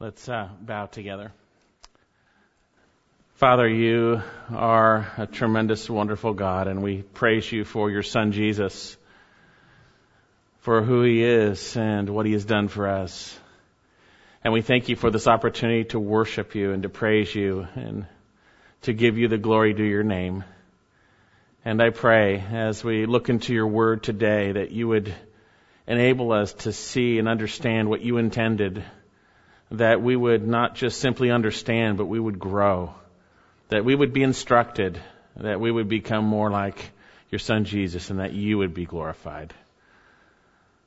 Let's uh, bow together. Father, you are a tremendous, wonderful God, and we praise you for your Son Jesus, for who he is and what he has done for us. And we thank you for this opportunity to worship you and to praise you and to give you the glory to your name. And I pray as we look into your word today that you would enable us to see and understand what you intended that we would not just simply understand, but we would grow, that we would be instructed, that we would become more like your son Jesus, and that you would be glorified.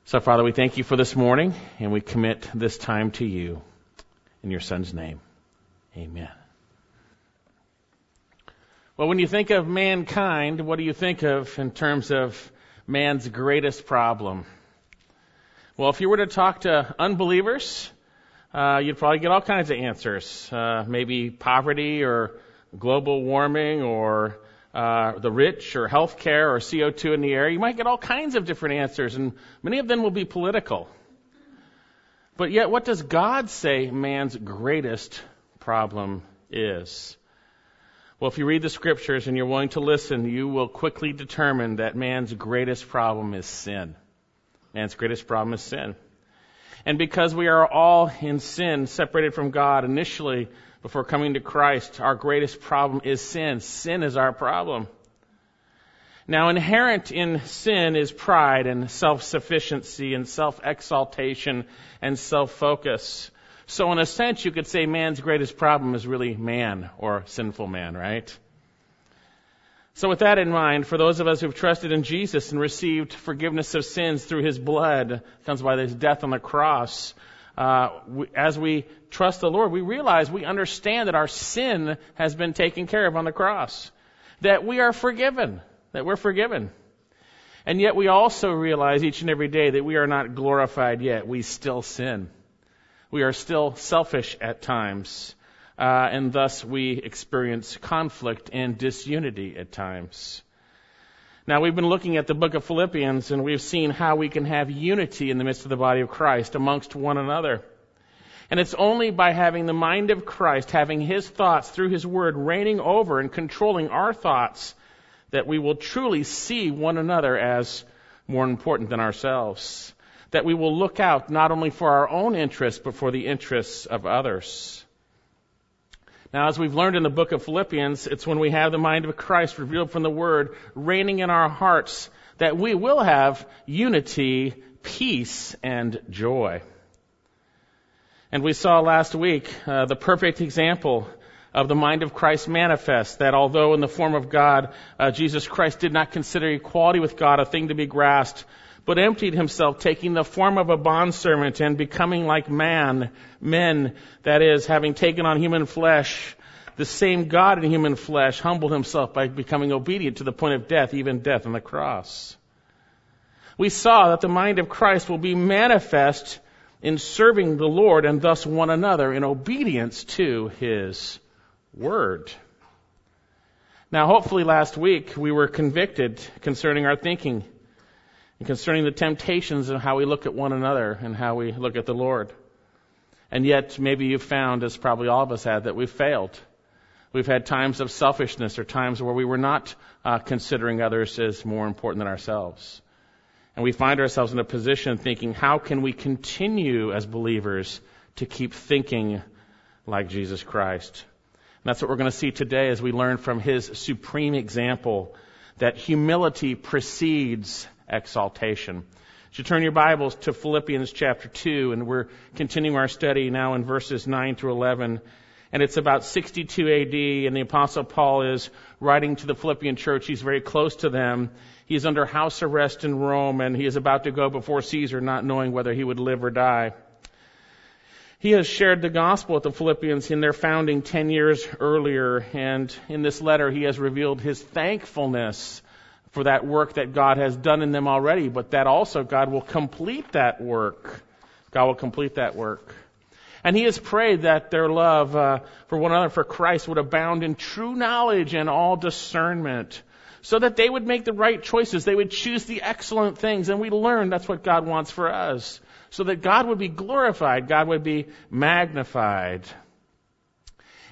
So, Father, we thank you for this morning, and we commit this time to you. In your son's name, amen. Well, when you think of mankind, what do you think of in terms of man's greatest problem? Well, if you were to talk to unbelievers, uh, you'd probably get all kinds of answers. Uh, maybe poverty or global warming or uh, the rich or healthcare or CO2 in the air. You might get all kinds of different answers, and many of them will be political. But yet, what does God say man's greatest problem is? Well, if you read the scriptures and you're willing to listen, you will quickly determine that man's greatest problem is sin. Man's greatest problem is sin. And because we are all in sin, separated from God initially before coming to Christ, our greatest problem is sin. Sin is our problem. Now, inherent in sin is pride and self-sufficiency and self-exaltation and self-focus. So in a sense, you could say man's greatest problem is really man or sinful man, right? So, with that in mind, for those of us who've trusted in Jesus and received forgiveness of sins through His blood, comes by His death on the cross, uh, we, as we trust the Lord, we realize we understand that our sin has been taken care of on the cross, that we are forgiven, that we're forgiven. And yet we also realize each and every day that we are not glorified yet. We still sin. We are still selfish at times uh, and thus we experience conflict and disunity at times. Now, we've been looking at the book of Philippians, and we've seen how we can have unity in the midst of the body of Christ amongst one another. And it's only by having the mind of Christ, having His thoughts through His Word reigning over and controlling our thoughts, that we will truly see one another as more important than ourselves. That we will look out not only for our own interests, but for the interests of others. Now, as we've learned in the book of Philippians, it's when we have the mind of Christ revealed from the Word reigning in our hearts that we will have unity, peace, and joy. And we saw last week uh, the perfect example of the mind of Christ manifest that although in the form of God, uh, Jesus Christ did not consider equality with God a thing to be grasped, but emptied himself, taking the form of a bondservant and becoming like man, men, that is, having taken on human flesh, the same God in human flesh humbled himself by becoming obedient to the point of death, even death on the cross. We saw that the mind of Christ will be manifest in serving the Lord and thus one another in obedience to His Word. Now, hopefully last week we were convicted concerning our thinking and concerning the temptations and how we look at one another and how we look at the Lord. And yet, maybe you've found, as probably all of us had, that we've failed. We've had times of selfishness or times where we were not uh, considering others as more important than ourselves. And we find ourselves in a position thinking, how can we continue as believers to keep thinking like Jesus Christ? And that's what we're going to see today as we learn from his supreme example that humility precedes exaltation. You turn your Bibles to Philippians chapter 2, and we're continuing our study now in verses 9 through 11. And it's about 62 AD, and the Apostle Paul is writing to the Philippian church. He's very close to them. He's under house arrest in Rome, and he is about to go before Caesar, not knowing whether he would live or die. He has shared the gospel with the Philippians in their founding 10 years earlier, and in this letter he has revealed his thankfulness for that work that God has done in them already, but that also God will complete that work. God will complete that work. And he has prayed that their love uh, for one another, for Christ, would abound in true knowledge and all discernment, so that they would make the right choices. They would choose the excellent things. And we learn that's what God wants for us. so that God would be glorified, God would be magnified.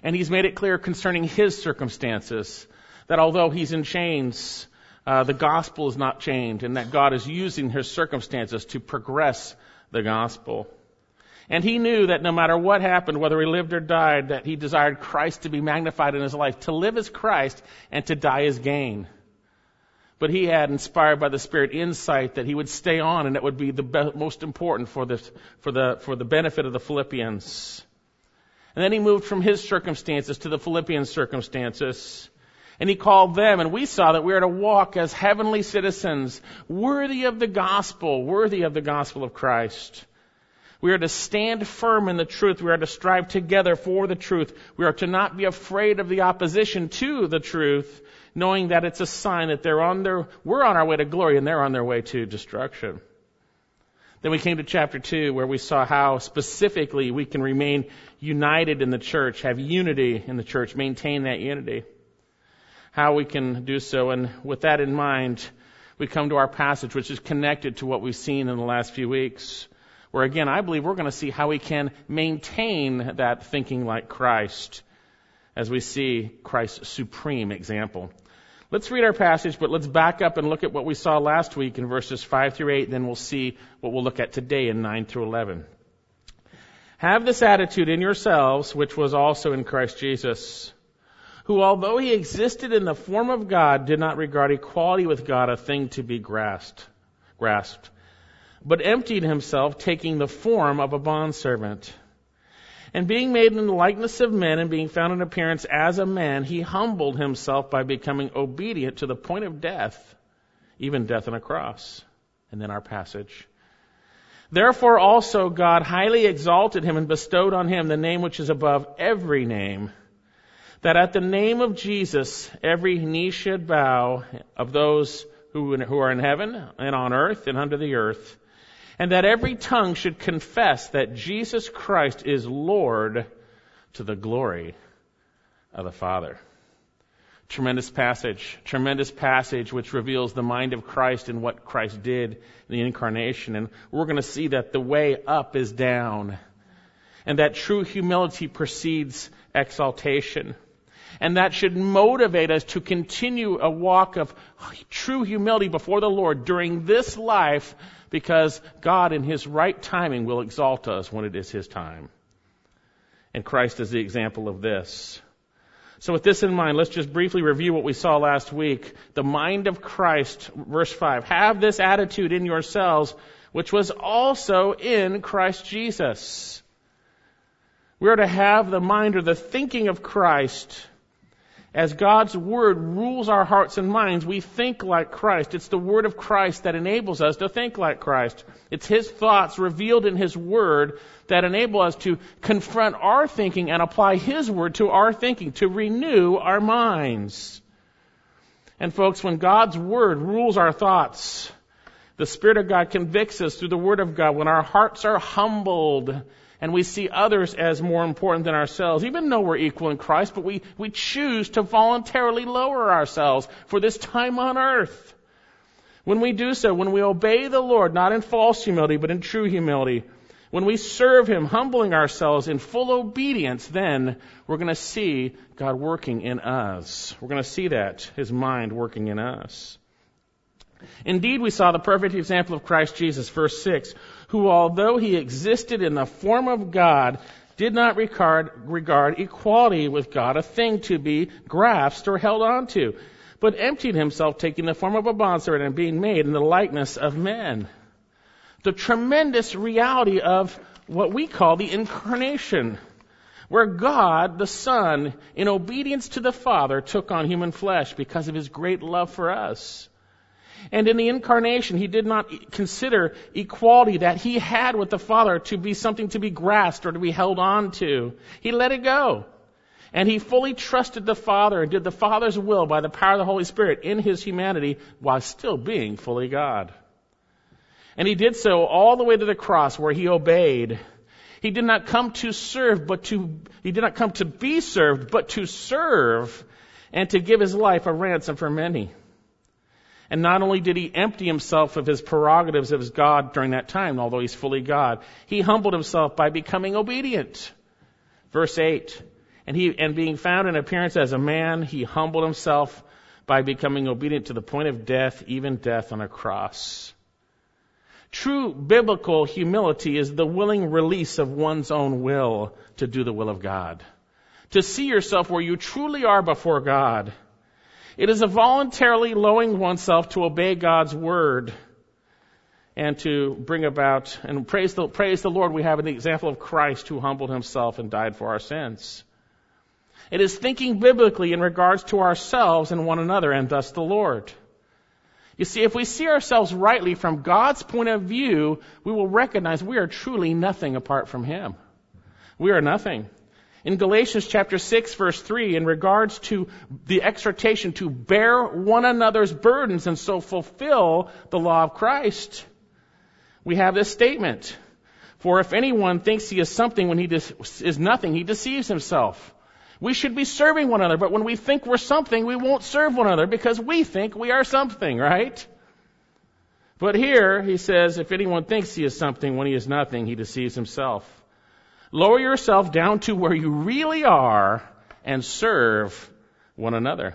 And he's made it clear concerning his circumstances that although he's in chains, uh, the gospel is not changed and that God is using his circumstances to progress the gospel. And he knew that no matter what happened, whether he lived or died, that he desired Christ to be magnified in his life. To live as Christ and to die as gain. But he had, inspired by the Spirit, insight that he would stay on and it would be the be- most important for, this, for, the, for the benefit of the Philippians. And then he moved from his circumstances to the Philippians' circumstances. And he called them, and we saw that we are to walk as heavenly citizens, worthy of the gospel, worthy of the gospel of Christ. We are to stand firm in the truth. We are to strive together for the truth. We are to not be afraid of the opposition to the truth, knowing that it's a sign that they're on their, we're on our way to glory and they're on their way to destruction. Then we came to chapter 2 where we saw how specifically we can remain united in the church, have unity in the church, maintain that unity how we can do so. And with that in mind, we come to our passage, which is connected to what we've seen in the last few weeks, where again, I believe we're going to see how we can maintain that thinking like Christ as we see Christ's supreme example. Let's read our passage, but let's back up and look at what we saw last week in verses 5 through 8, then we'll see what we'll look at today in 9 through 11. Have this attitude in yourselves, which was also in Christ Jesus who, although he existed in the form of God, did not regard equality with God a thing to be grasped, grasped, but emptied himself, taking the form of a bondservant. And being made in the likeness of men and being found in appearance as a man, he humbled himself by becoming obedient to the point of death, even death on a cross. And then our passage. Therefore also God highly exalted him and bestowed on him the name which is above every name that at the name of Jesus, every knee should bow of those who, who are in heaven and on earth and under the earth, and that every tongue should confess that Jesus Christ is Lord to the glory of the Father. Tremendous passage, tremendous passage which reveals the mind of Christ and what Christ did in the incarnation. And we're going to see that the way up is down and that true humility precedes exaltation. And that should motivate us to continue a walk of true humility before the Lord during this life because God in His right timing will exalt us when it is His time. And Christ is the example of this. So with this in mind, let's just briefly review what we saw last week. The mind of Christ, verse 5. Have this attitude in yourselves, which was also in Christ Jesus. We are to have the mind or the thinking of Christ as God's Word rules our hearts and minds, we think like Christ. It's the Word of Christ that enables us to think like Christ. It's His thoughts revealed in His Word that enable us to confront our thinking and apply His Word to our thinking, to renew our minds. And folks, when God's Word rules our thoughts, the Spirit of God convicts us through the Word of God. When our hearts are humbled and we see others as more important than ourselves, even though we're equal in Christ, but we, we choose to voluntarily lower ourselves for this time on earth. When we do so, when we obey the Lord, not in false humility, but in true humility, when we serve Him, humbling ourselves in full obedience, then we're going to see God working in us. We're going to see that, His mind working in us. Indeed, we saw the perfect example of Christ Jesus, verse 6, who, although he existed in the form of God, did not regard, regard equality with God a thing to be grasped or held on to, but emptied himself, taking the form of a bondservant and being made in the likeness of men. The tremendous reality of what we call the incarnation, where God, the Son, in obedience to the Father, took on human flesh because of his great love for us. And in the incarnation, he did not consider equality that he had with the Father to be something to be grasped or to be held on to. He let it go. And he fully trusted the Father and did the Father's will by the power of the Holy Spirit in his humanity while still being fully God. And he did so all the way to the cross where he obeyed. He did not come to serve, but to, he did not come to be served, but to serve and to give his life a ransom for many. And not only did he empty himself of his prerogatives as God during that time, although he's fully God, he humbled himself by becoming obedient. Verse 8. And he, and being found in appearance as a man, he humbled himself by becoming obedient to the point of death, even death on a cross. True biblical humility is the willing release of one's own will to do the will of God. To see yourself where you truly are before God it is a voluntarily lowering oneself to obey God's word and to bring about and praise the, praise the Lord. We have an example of Christ who humbled himself and died for our sins. It is thinking biblically in regards to ourselves and one another and thus the Lord. You see, if we see ourselves rightly from God's point of view, we will recognize we are truly nothing apart from Him. We are nothing. In Galatians chapter 6 verse 3, in regards to the exhortation to bear one another's burdens and so fulfill the law of Christ, we have this statement. For if anyone thinks he is something when he is nothing, he deceives himself. We should be serving one another, but when we think we're something, we won't serve one another because we think we are something, right? But here, he says, if anyone thinks he is something when he is nothing, he deceives himself. Lower yourself down to where you really are and serve one another.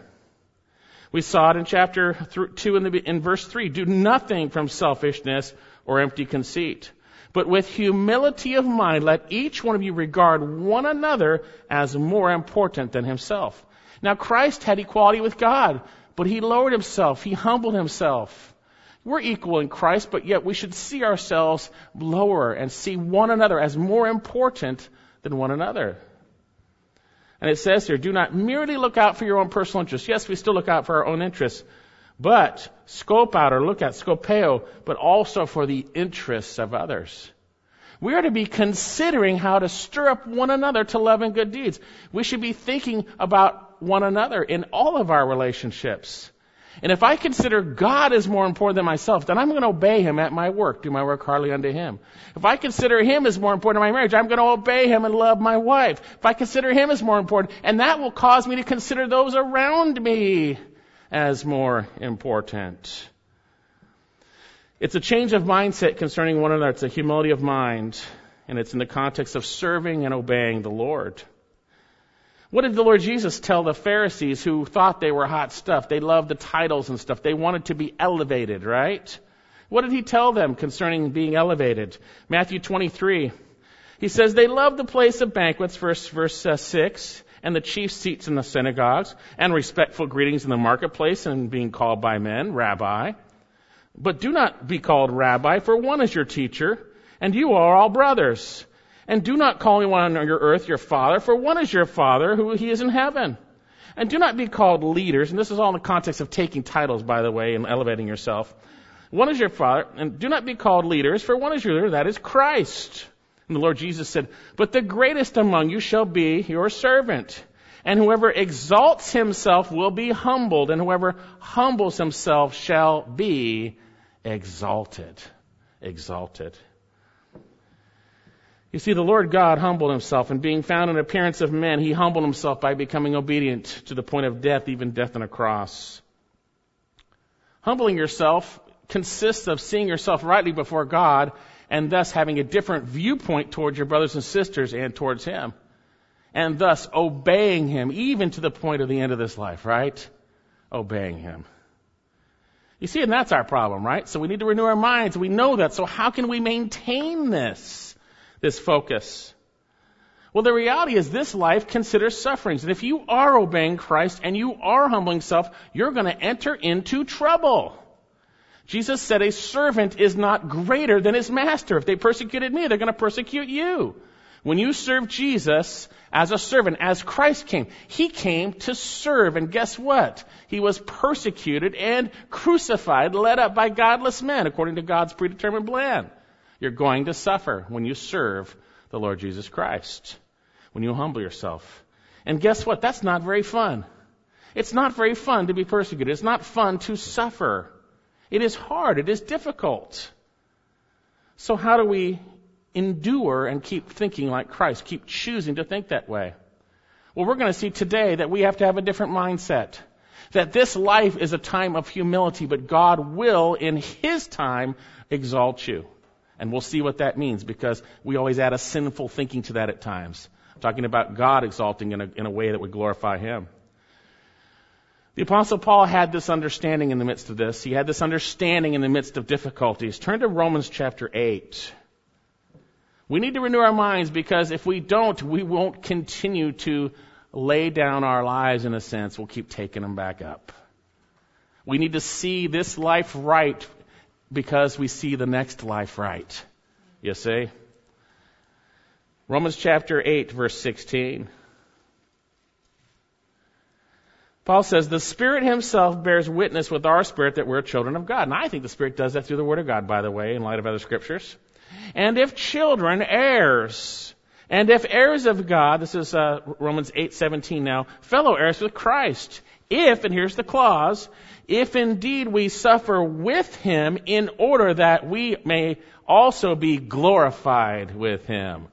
We saw it in chapter 2 in, the, in verse 3. Do nothing from selfishness or empty conceit. But with humility of mind, let each one of you regard one another as more important than himself. Now Christ had equality with God, but he lowered himself. He humbled himself. We're equal in Christ, but yet we should see ourselves lower and see one another as more important than one another. And it says here, do not merely look out for your own personal interests. Yes, we still look out for our own interests, but scope out or look at, scopeo, but also for the interests of others. We are to be considering how to stir up one another to love and good deeds. We should be thinking about one another in all of our relationships. And if I consider God as more important than myself, then I'm going to obey Him at my work, do my work heartily unto Him. If I consider Him as more important in my marriage, I'm going to obey Him and love my wife. If I consider Him as more important, and that will cause me to consider those around me as more important. It's a change of mindset concerning one another. It's a humility of mind, and it's in the context of serving and obeying the Lord. What did the Lord Jesus tell the Pharisees who thought they were hot stuff? They loved the titles and stuff. They wanted to be elevated, right? What did he tell them concerning being elevated? Matthew 23. He says they love the place of banquets, verse, verse uh, 6, and the chief seats in the synagogues, and respectful greetings in the marketplace, and being called by men, rabbi. But do not be called rabbi, for one is your teacher, and you are all brothers. And do not call anyone on your earth your father, for one is your father, who he is in heaven. And do not be called leaders, and this is all in the context of taking titles, by the way, and elevating yourself. One is your father, and do not be called leaders, for one is your leader, that is Christ. And the Lord Jesus said, But the greatest among you shall be your servant. And whoever exalts himself will be humbled, and whoever humbles himself shall be exalted. Exalted. You see, the Lord God humbled himself, and being found in appearance of men, he humbled himself by becoming obedient to the point of death, even death on a cross. Humbling yourself consists of seeing yourself rightly before God and thus having a different viewpoint towards your brothers and sisters and towards Him. And thus obeying Him even to the point of the end of this life, right? Obeying Him. You see, and that's our problem, right? So we need to renew our minds. We know that. So how can we maintain this? This focus? Well, the reality is this life considers sufferings. And if you are obeying Christ and you are humbling self, you're going to enter into trouble. Jesus said a servant is not greater than his master. If they persecuted me, they're going to persecute you. When you serve Jesus as a servant, as Christ came, He came to serve. And guess what? He was persecuted and crucified, led up by godless men, according to God's predetermined plan. You're going to suffer when you serve the Lord Jesus Christ, when you humble yourself. And guess what? That's not very fun. It's not very fun to be persecuted. It's not fun to suffer. It is hard. It is difficult. So how do we endure and keep thinking like Christ, keep choosing to think that way? Well, we're going to see today that we have to have a different mindset. That this life is a time of humility, but God will, in His time, exalt you. And we'll see what that means because we always add a sinful thinking to that at times. I'm talking about God exalting in a, in a way that would glorify Him. The apostle Paul had this understanding in the midst of this. He had this understanding in the midst of difficulties. Turn to Romans chapter 8. We need to renew our minds because if we don't, we won't continue to lay down our lives in a sense. We'll keep taking them back up. We need to see this life right because we see the next life right. You see? Romans chapter 8 verse 16. Paul says, the Spirit Himself bears witness with our spirit that we're children of God. And I think the Spirit does that through the Word of God, by the way, in light of other scriptures. And if children, heirs. And if heirs of God, this is uh, Romans 8:17 now, fellow heirs with Christ. If, and here's the clause, if indeed we suffer with him in order that we may also be glorified with him.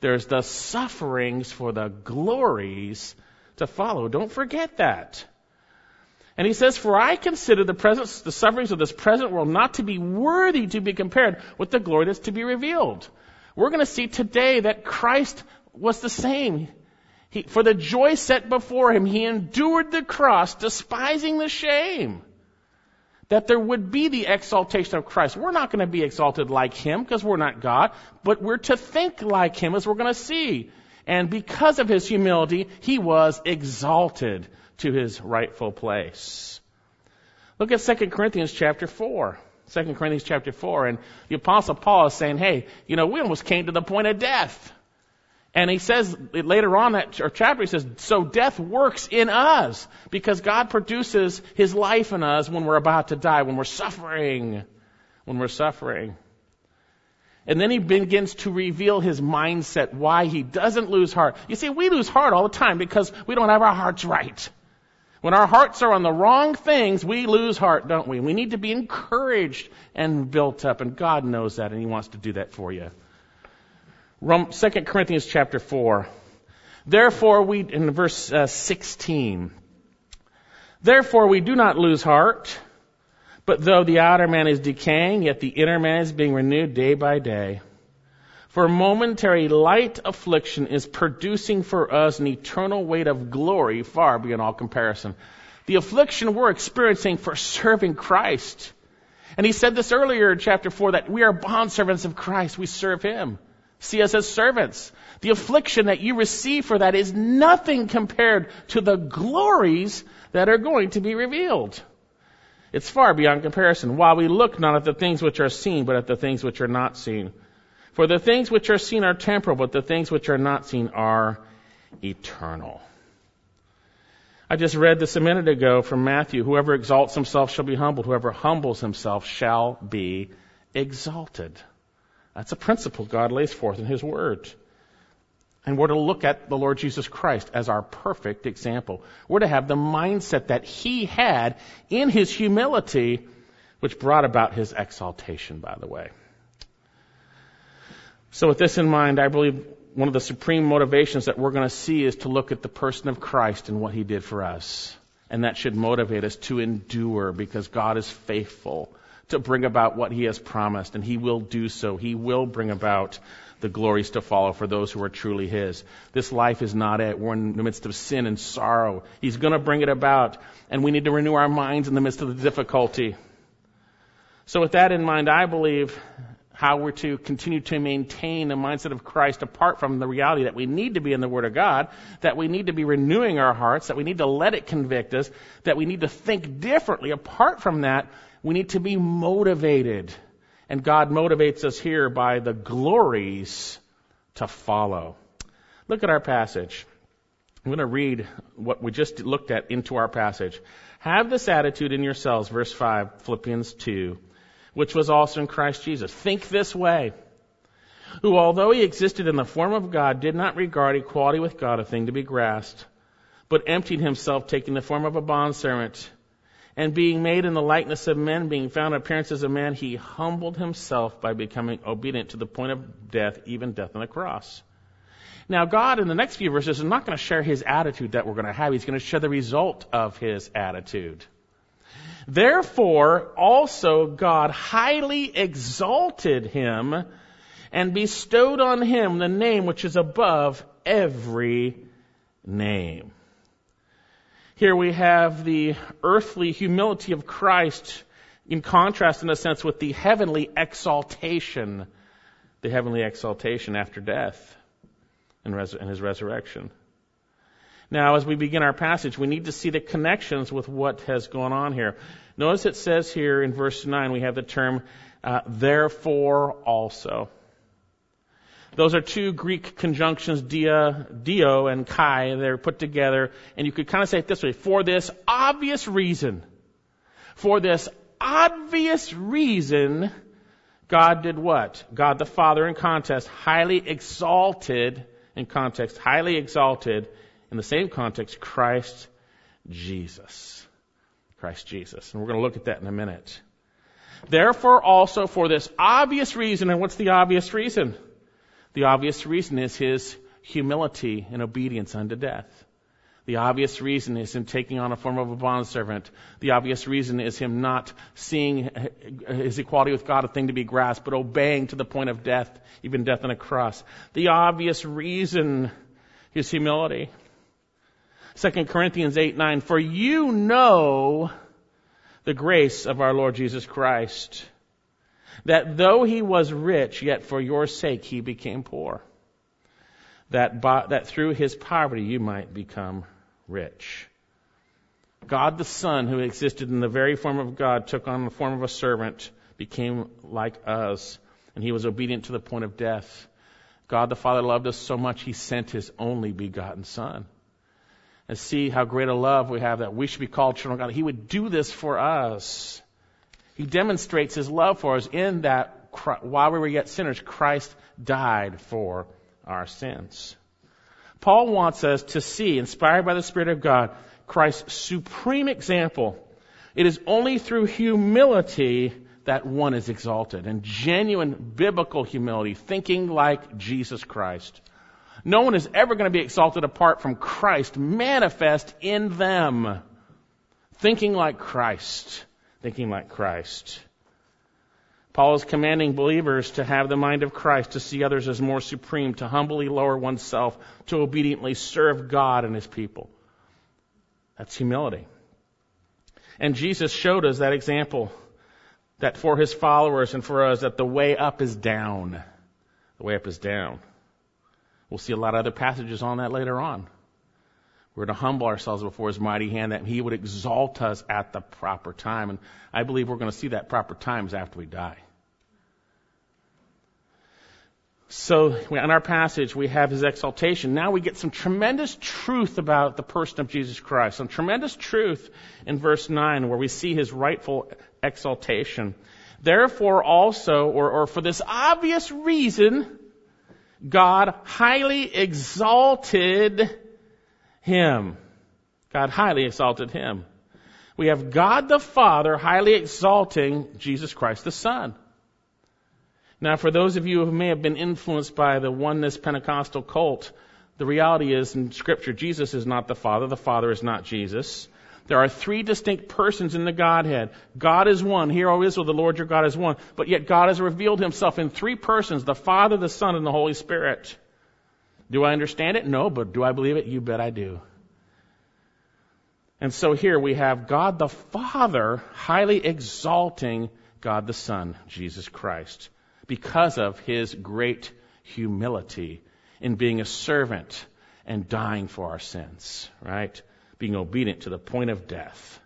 There's the sufferings for the glories to follow. Don't forget that. And he says, For I consider the present, the sufferings of this present world not to be worthy to be compared with the glory that's to be revealed. We're going to see today that Christ was the same. He, for the joy set before him, he endured the cross, despising the shame. That there would be the exaltation of Christ. We're not going to be exalted like him because we're not God, but we're to think like him as we're going to see. And because of his humility, he was exalted to his rightful place. Look at 2 Corinthians chapter 4. 2 Corinthians chapter 4. And the apostle Paul is saying, hey, you know, we almost came to the point of death. And he says later on that chapter, he says, so death works in us because God produces his life in us when we're about to die, when we're suffering, when we're suffering. And then he begins to reveal his mindset, why he doesn't lose heart. You see, we lose heart all the time because we don't have our hearts right. When our hearts are on the wrong things, we lose heart, don't we? We need to be encouraged and built up, and God knows that, and He wants to do that for you. 2 Corinthians chapter 4. Therefore, we, in verse uh, 16, therefore we do not lose heart, but though the outer man is decaying, yet the inner man is being renewed day by day. For momentary light affliction is producing for us an eternal weight of glory far beyond all comparison. The affliction we're experiencing for serving Christ. And he said this earlier in chapter 4 that we are bondservants of Christ. We serve him. See us as servants. The affliction that you receive for that is nothing compared to the glories that are going to be revealed. It's far beyond comparison. While we look not at the things which are seen, but at the things which are not seen. For the things which are seen are temporal, but the things which are not seen are eternal. I just read this a minute ago from Matthew. Whoever exalts himself shall be humbled. Whoever humbles himself shall be exalted. That's a principle God lays forth in His Word. And we're to look at the Lord Jesus Christ as our perfect example. We're to have the mindset that He had in His humility, which brought about His exaltation, by the way. So with this in mind, I believe one of the supreme motivations that we're going to see is to look at the person of Christ and what he did for us. And that should motivate us to endure because God is faithful to bring about what he has promised and he will do so. He will bring about the glories to follow for those who are truly his. This life is not it. We're in the midst of sin and sorrow. He's going to bring it about and we need to renew our minds in the midst of the difficulty. So with that in mind, I believe how we're to continue to maintain the mindset of Christ apart from the reality that we need to be in the Word of God, that we need to be renewing our hearts, that we need to let it convict us, that we need to think differently. Apart from that, we need to be motivated. And God motivates us here by the glories to follow. Look at our passage. I'm going to read what we just looked at into our passage. Have this attitude in yourselves, verse 5, Philippians 2 which was also in Christ Jesus. Think this way. Who, although he existed in the form of God, did not regard equality with God a thing to be grasped, but emptied himself, taking the form of a bondservant. And being made in the likeness of men, being found in appearance as a man, he humbled himself by becoming obedient to the point of death, even death on the cross. Now, God in the next few verses is not going to share his attitude that we're going to have. He's going to share the result of his attitude. Therefore, also God highly exalted him and bestowed on him the name which is above every name. Here we have the earthly humility of Christ in contrast, in a sense, with the heavenly exaltation, the heavenly exaltation after death and, res- and his resurrection. Now, as we begin our passage, we need to see the connections with what has gone on here. Notice it says here in verse 9, we have the term, uh, therefore also. Those are two Greek conjunctions, dia, dio and kai. They're put together, and you could kind of say it this way, for this obvious reason. For this obvious reason, God did what? God the Father in context, highly exalted, in context, highly exalted, in the same context, Christ Jesus. Christ Jesus. And we're going to look at that in a minute. Therefore also for this obvious reason, and what's the obvious reason? The obvious reason is his humility and obedience unto death. The obvious reason is him taking on a form of a bondservant. The obvious reason is him not seeing his equality with God a thing to be grasped, but obeying to the point of death, even death on a cross. The obvious reason is humility. 2 Corinthians 8, 9, for you know the grace of our Lord Jesus Christ, that though he was rich, yet for your sake he became poor, that, by, that through his poverty you might become rich. God the Son, who existed in the very form of God, took on the form of a servant, became like us, and he was obedient to the point of death. God the Father loved us so much, he sent his only begotten Son. And see how great a love we have that we should be called children of God. He would do this for us. He demonstrates his love for us in that while we were yet sinners, Christ died for our sins. Paul wants us to see, inspired by the Spirit of God, Christ's supreme example. It is only through humility that one is exalted, and genuine biblical humility, thinking like Jesus Christ. No one is ever going to be exalted apart from Christ manifest in them. Thinking like Christ. Thinking like Christ. Paul is commanding believers to have the mind of Christ, to see others as more supreme, to humbly lower oneself, to obediently serve God and his people. That's humility. And Jesus showed us that example that for his followers and for us that the way up is down. The way up is down. We'll see a lot of other passages on that later on. We're to humble ourselves before His mighty hand that He would exalt us at the proper time. And I believe we're going to see that proper times after we die. So, in our passage, we have His exaltation. Now we get some tremendous truth about the person of Jesus Christ. Some tremendous truth in verse 9 where we see His rightful exaltation. Therefore also, or, or for this obvious reason, God highly exalted him. God highly exalted him. We have God the Father highly exalting Jesus Christ the Son. Now, for those of you who may have been influenced by the oneness Pentecostal cult, the reality is in Scripture, Jesus is not the Father, the Father is not Jesus. There are three distinct persons in the Godhead. God is one. Hear, O Israel, the Lord your God is one. But yet God has revealed himself in three persons, the Father, the Son, and the Holy Spirit. Do I understand it? No, but do I believe it? You bet I do. And so here we have God the Father highly exalting God the Son, Jesus Christ, because of his great humility in being a servant and dying for our sins, right? Being obedient to the point of death.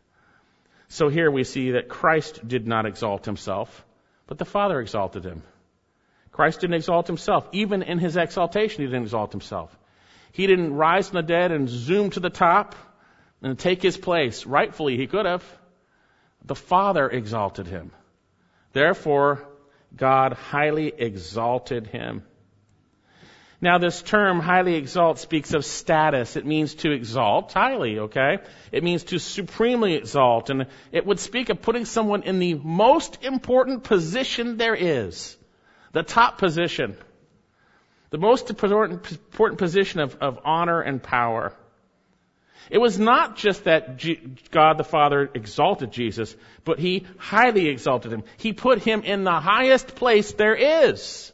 So here we see that Christ did not exalt himself, but the Father exalted him. Christ didn't exalt himself. Even in his exaltation, he didn't exalt himself. He didn't rise from the dead and zoom to the top and take his place. Rightfully, he could have. The Father exalted him. Therefore, God highly exalted him. Now, this term highly exalt speaks of status. It means to exalt highly, okay? It means to supremely exalt. And it would speak of putting someone in the most important position there is the top position. The most important position of, of honor and power. It was not just that God the Father exalted Jesus, but He highly exalted Him. He put Him in the highest place there is.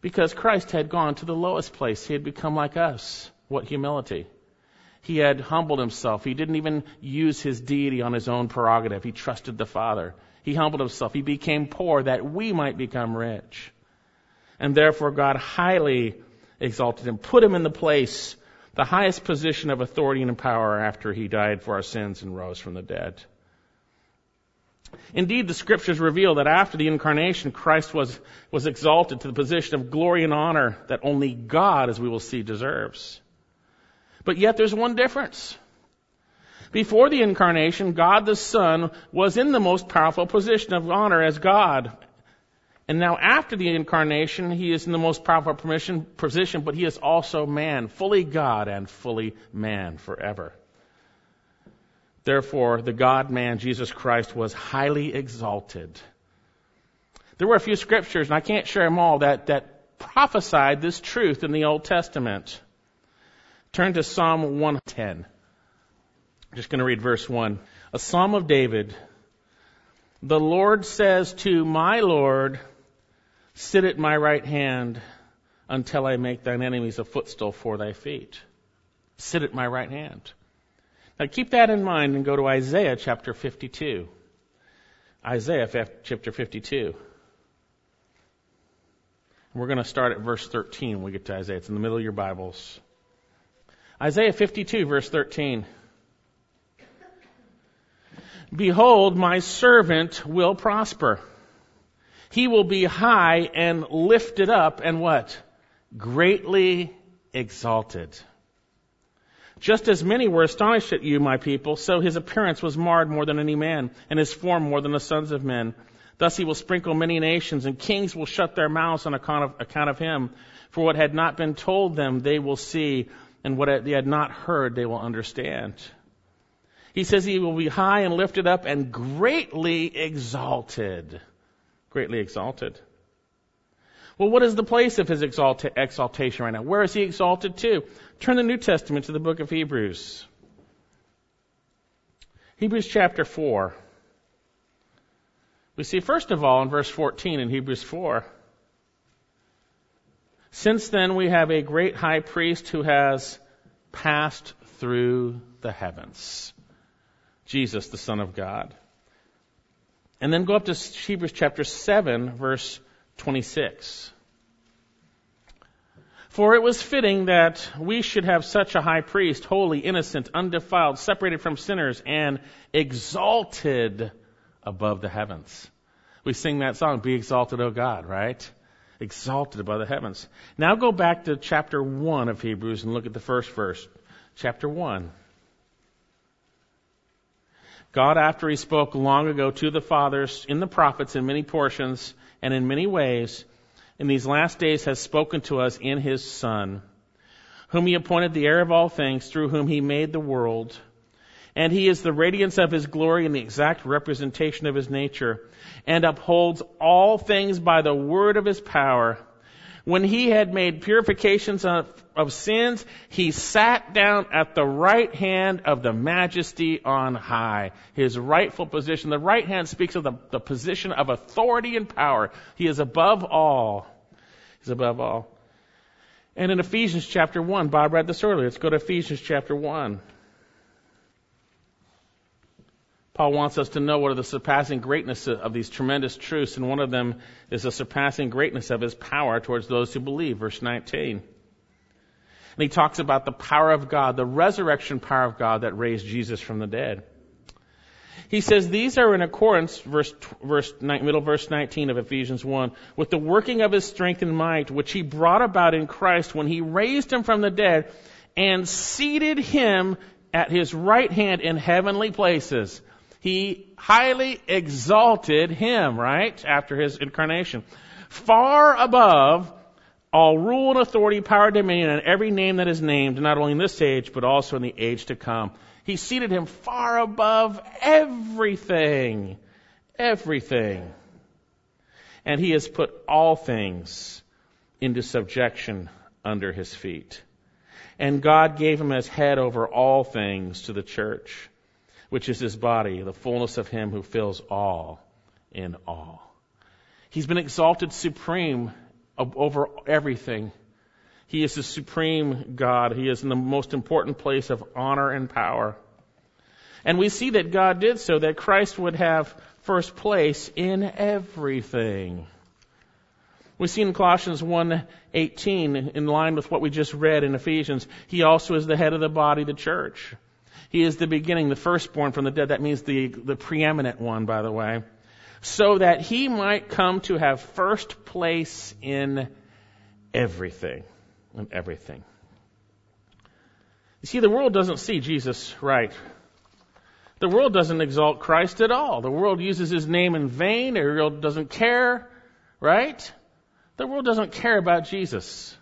Because Christ had gone to the lowest place. He had become like us. What humility. He had humbled himself. He didn't even use his deity on his own prerogative. He trusted the Father. He humbled himself. He became poor that we might become rich. And therefore God highly exalted him, put him in the place, the highest position of authority and power after he died for our sins and rose from the dead. Indeed, the scriptures reveal that after the incarnation, Christ was, was exalted to the position of glory and honor that only God, as we will see, deserves. But yet there's one difference. Before the incarnation, God the Son was in the most powerful position of honor as God. And now after the incarnation, he is in the most powerful permission, position, but he is also man, fully God and fully man forever. Therefore, the God man, Jesus Christ, was highly exalted. There were a few scriptures, and I can't share them all, that, that prophesied this truth in the Old Testament. Turn to Psalm 110. Just going to read verse 1. A psalm of David. The Lord says to my Lord, Sit at my right hand until I make thine enemies a footstool for thy feet. Sit at my right hand. Now keep that in mind and go to Isaiah chapter 52. Isaiah chapter 52. We're going to start at verse 13 when we get to Isaiah. It's in the middle of your Bibles. Isaiah 52, verse 13. Behold, my servant will prosper. He will be high and lifted up and what? Greatly exalted. Just as many were astonished at you, my people, so his appearance was marred more than any man, and his form more than the sons of men. Thus he will sprinkle many nations, and kings will shut their mouths on account of, account of him. For what had not been told them, they will see, and what they had not heard, they will understand. He says he will be high and lifted up and greatly exalted. Greatly exalted. Well, what is the place of his exalta- exaltation right now? Where is he exalted to? Turn the New Testament to the book of Hebrews. Hebrews chapter 4. We see, first of all, in verse 14 in Hebrews 4, since then we have a great high priest who has passed through the heavens. Jesus, the Son of God. And then go up to Hebrews chapter 7, verse 26. For it was fitting that we should have such a high priest, holy, innocent, undefiled, separated from sinners, and exalted above the heavens. We sing that song, Be exalted, O God, right? Exalted above the heavens. Now go back to chapter 1 of Hebrews and look at the first verse. Chapter 1. God, after He spoke long ago to the fathers in the prophets in many portions and in many ways, in these last days has spoken to us in His Son, whom He appointed the heir of all things, through whom He made the world. And He is the radiance of His glory and the exact representation of His nature, and upholds all things by the word of His power when he had made purifications of, of, sins, he sat down at the right hand of the majesty on high. His rightful position. The right hand speaks of the, the position of authority and power. He is above all. He's above all. And in Ephesians chapter 1, Bob read this earlier. Let's go to Ephesians chapter 1. Paul wants us to know what are the surpassing greatness of these tremendous truths, and one of them is the surpassing greatness of his power towards those who believe, verse 19. And he talks about the power of God, the resurrection power of God that raised Jesus from the dead. He says these are in accordance, verse, verse, middle verse 19 of Ephesians 1, with the working of his strength and might, which he brought about in Christ when he raised him from the dead and seated him at his right hand in heavenly places he highly exalted him, right? After his incarnation. Far above all rule and authority, power, dominion, and every name that is named, not only in this age, but also in the age to come. He seated him far above everything. Everything. And he has put all things into subjection under his feet. And God gave him as head over all things to the church, which is his body, the fullness of him who fills all in all. He's been exalted supreme over everything. He is the supreme God. He is in the most important place of honor and power. And we see that God did so, that Christ would have first place in everything. We see in Colossians 1:18 in line with what we just read in Ephesians, he also is the head of the body, the church. He is the beginning, the firstborn from the dead. That means the, the preeminent one, by the way. So that he might come to have first place in everything. In everything. You see, the world doesn't see Jesus right. The world doesn't exalt Christ at all. The world uses his name in vain. The world doesn't care, right? The world doesn't care about Jesus.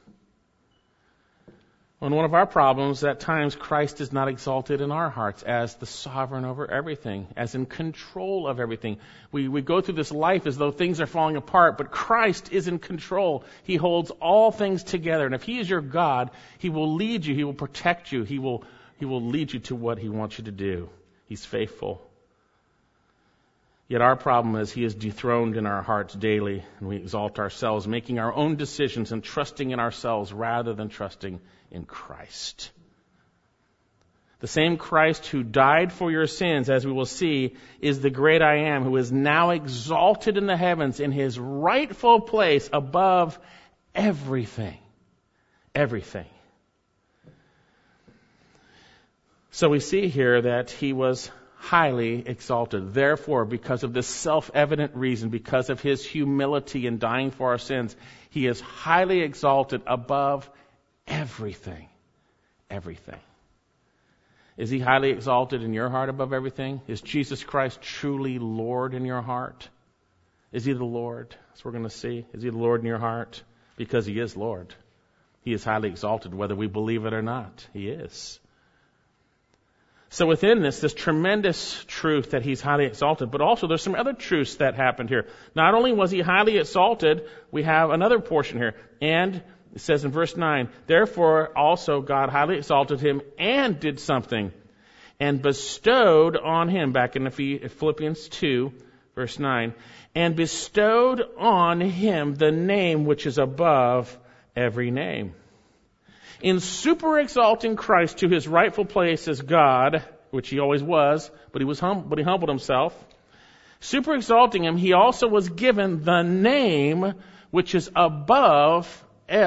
And one of our problems, at times, Christ is not exalted in our hearts as the sovereign over everything, as in control of everything. We, we go through this life as though things are falling apart, but Christ is in control. He holds all things together. And if He is your God, He will lead you. He will protect you. He will, he will lead you to what He wants you to do. He's faithful. Yet our problem is he is dethroned in our hearts daily, and we exalt ourselves, making our own decisions and trusting in ourselves rather than trusting in Christ. The same Christ who died for your sins, as we will see, is the great I am, who is now exalted in the heavens in his rightful place above everything. Everything. So we see here that he was highly exalted. Therefore, because of this self-evident reason, because of his humility in dying for our sins, he is highly exalted above everything. Everything. Is he highly exalted in your heart above everything? Is Jesus Christ truly Lord in your heart? Is he the Lord? That's what we're going to see. Is he the Lord in your heart? Because he is Lord. He is highly exalted, whether we believe it or not. He is. So within this, this tremendous truth that he's highly exalted, but also there's some other truths that happened here. Not only was he highly exalted, we have another portion here. And it says in verse 9, therefore also God highly exalted him and did something and bestowed on him, back in Philippians 2, verse 9, and bestowed on him the name which is above every name in super exalting Christ to his rightful place as God, which he always was, but he was hum- but he humbled himself. Super exalting him, he also was given the name which is above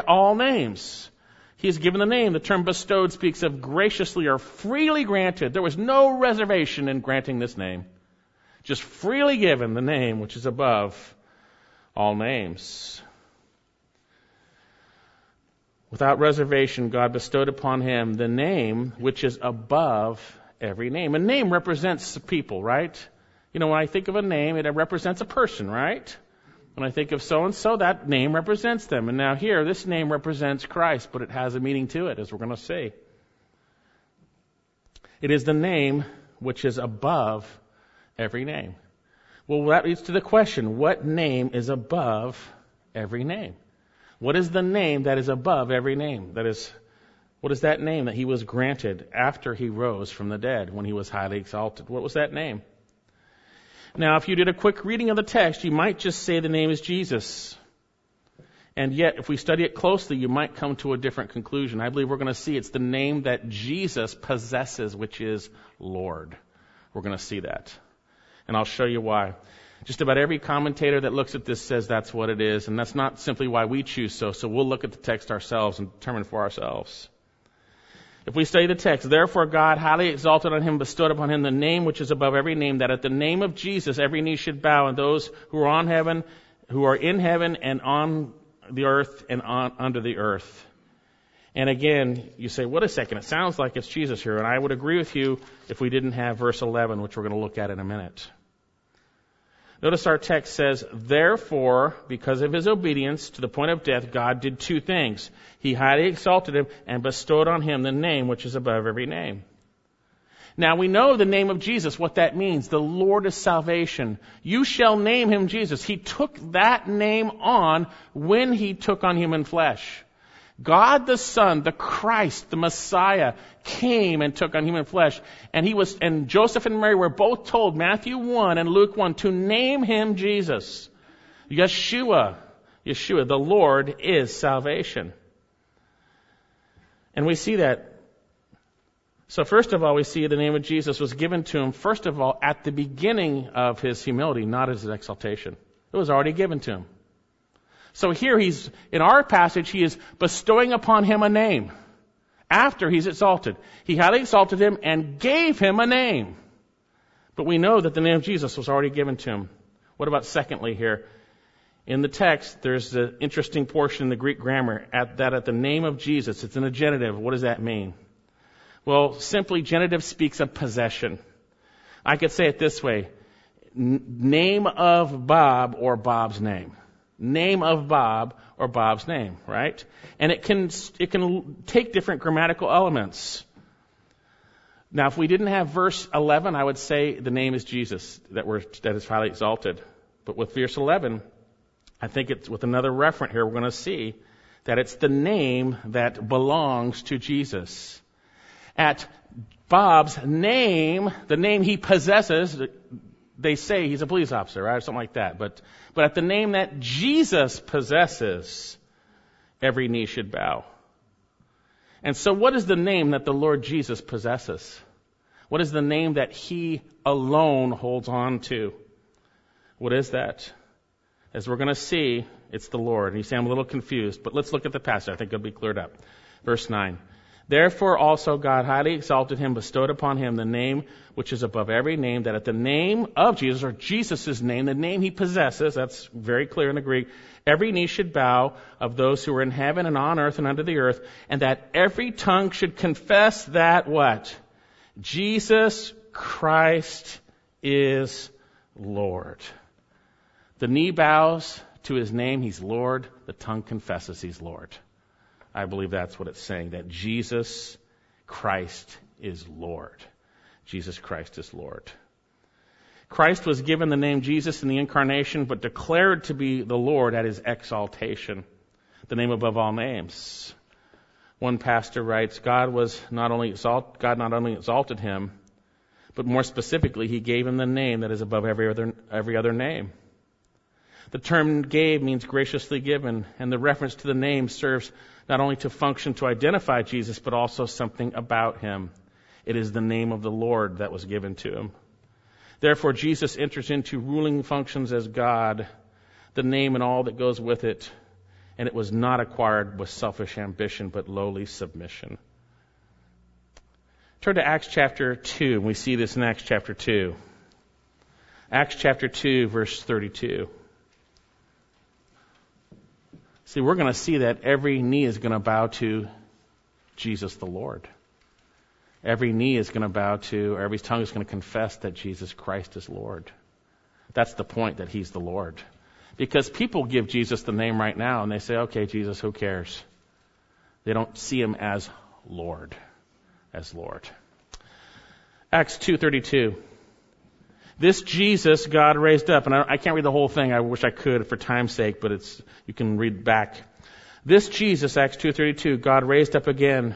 all names. He is given the name. The term bestowed speaks of graciously or freely granted. There was no reservation in granting this name. Just freely given the name which is above all names. Without reservation, God bestowed upon him the name which is above every name. A name represents people, right? You know, when I think of a name, it represents a person, right? When I think of so and so, that name represents them. And now here, this name represents Christ, but it has a meaning to it, as we're going to see. It is the name which is above every name. Well, that leads to the question what name is above every name? What is the name that is above every name? That is, what is that name that he was granted after he rose from the dead when he was highly exalted? What was that name? Now, if you did a quick reading of the text, you might just say the name is Jesus. And yet, if we study it closely, you might come to a different conclusion. I believe we're going to see it's the name that Jesus possesses, which is Lord. We're going to see that. And I'll show you why. Just about every commentator that looks at this says that's what it is, and that's not simply why we choose so. So we'll look at the text ourselves and determine for ourselves. If we study the text, therefore God highly exalted on him, bestowed upon him the name which is above every name, that at the name of Jesus every knee should bow, and those who are on heaven, who are in heaven, and on the earth, and on under the earth. And again, you say, "What a second! It sounds like it's Jesus here," and I would agree with you if we didn't have verse 11, which we're going to look at in a minute. Notice our text says, Therefore, because of his obedience to the point of death, God did two things. He highly exalted him and bestowed on him the name which is above every name. Now we know the name of Jesus, what that means. The Lord is salvation. You shall name him Jesus. He took that name on when he took on human flesh. God the Son, the Christ, the Messiah, came and took on human flesh. And he was, and Joseph and Mary were both told, Matthew 1 and Luke 1, to name him Jesus. Yeshua. Yeshua, the Lord is salvation. And we see that so first of all, we see the name of Jesus was given to him, first of all, at the beginning of his humility, not as his exaltation. It was already given to him. So here he's, in our passage, he is bestowing upon him a name. After he's exalted. He highly exalted him and gave him a name. But we know that the name of Jesus was already given to him. What about secondly here? In the text, there's an interesting portion in the Greek grammar at, that at the name of Jesus, it's in a genitive. What does that mean? Well, simply genitive speaks of possession. I could say it this way. N- name of Bob or Bob's name. Name of Bob or Bob's name, right? And it can, it can take different grammatical elements. Now, if we didn't have verse 11, I would say the name is Jesus that, we're, that is highly exalted. But with verse 11, I think it's with another referent here, we're going to see that it's the name that belongs to Jesus at Bob's name, the name he possesses, they say he's a police officer, right? Or something like that. But, but at the name that Jesus possesses, every knee should bow. And so what is the name that the Lord Jesus possesses? What is the name that he alone holds on to? What is that? As we're going to see, it's the Lord. And you say, I'm a little confused, but let's look at the passage. I think it'll be cleared up. Verse 9. Therefore also God highly exalted him, bestowed upon him the name which is above every name, that at the name of Jesus, or Jesus' name, the name he possesses, that's very clear in the Greek, every knee should bow of those who are in heaven and on earth and under the earth, and that every tongue should confess that what? Jesus Christ is Lord. The knee bows to his name, he's Lord. The tongue confesses he's Lord. I believe that's what it's saying, that Jesus Christ is Lord. Jesus Christ is Lord. Christ was given the name Jesus in the incarnation, but declared to be the Lord at his exaltation, the name above all names. One pastor writes, God was not only exalt, God not only exalted him, but more specifically, he gave him the name that is above every other, every other name. The term gave means graciously given, and the reference to the name serves not only to function to identify Jesus, but also something about him. It is the name of the Lord that was given to him. Therefore, Jesus enters into ruling functions as God, the name and all that goes with it, and it was not acquired with selfish ambition, but lowly submission. Turn to Acts chapter 2, and we see this in Acts chapter 2. Acts chapter 2, verse 32. See, we're going to see that every knee is going to bow to Jesus the Lord. Every knee is going to bow to, or every tongue is going to confess that Jesus Christ is Lord. That's the point that He's the Lord. Because people give Jesus the name right now and they say, okay, Jesus, who cares? They don't see Him as Lord, as Lord. Acts 2.32. This Jesus God raised up, and I, I can't read the whole thing. I wish I could for time's sake, but it's you can read back. This Jesus, Acts 2:32, God raised up again.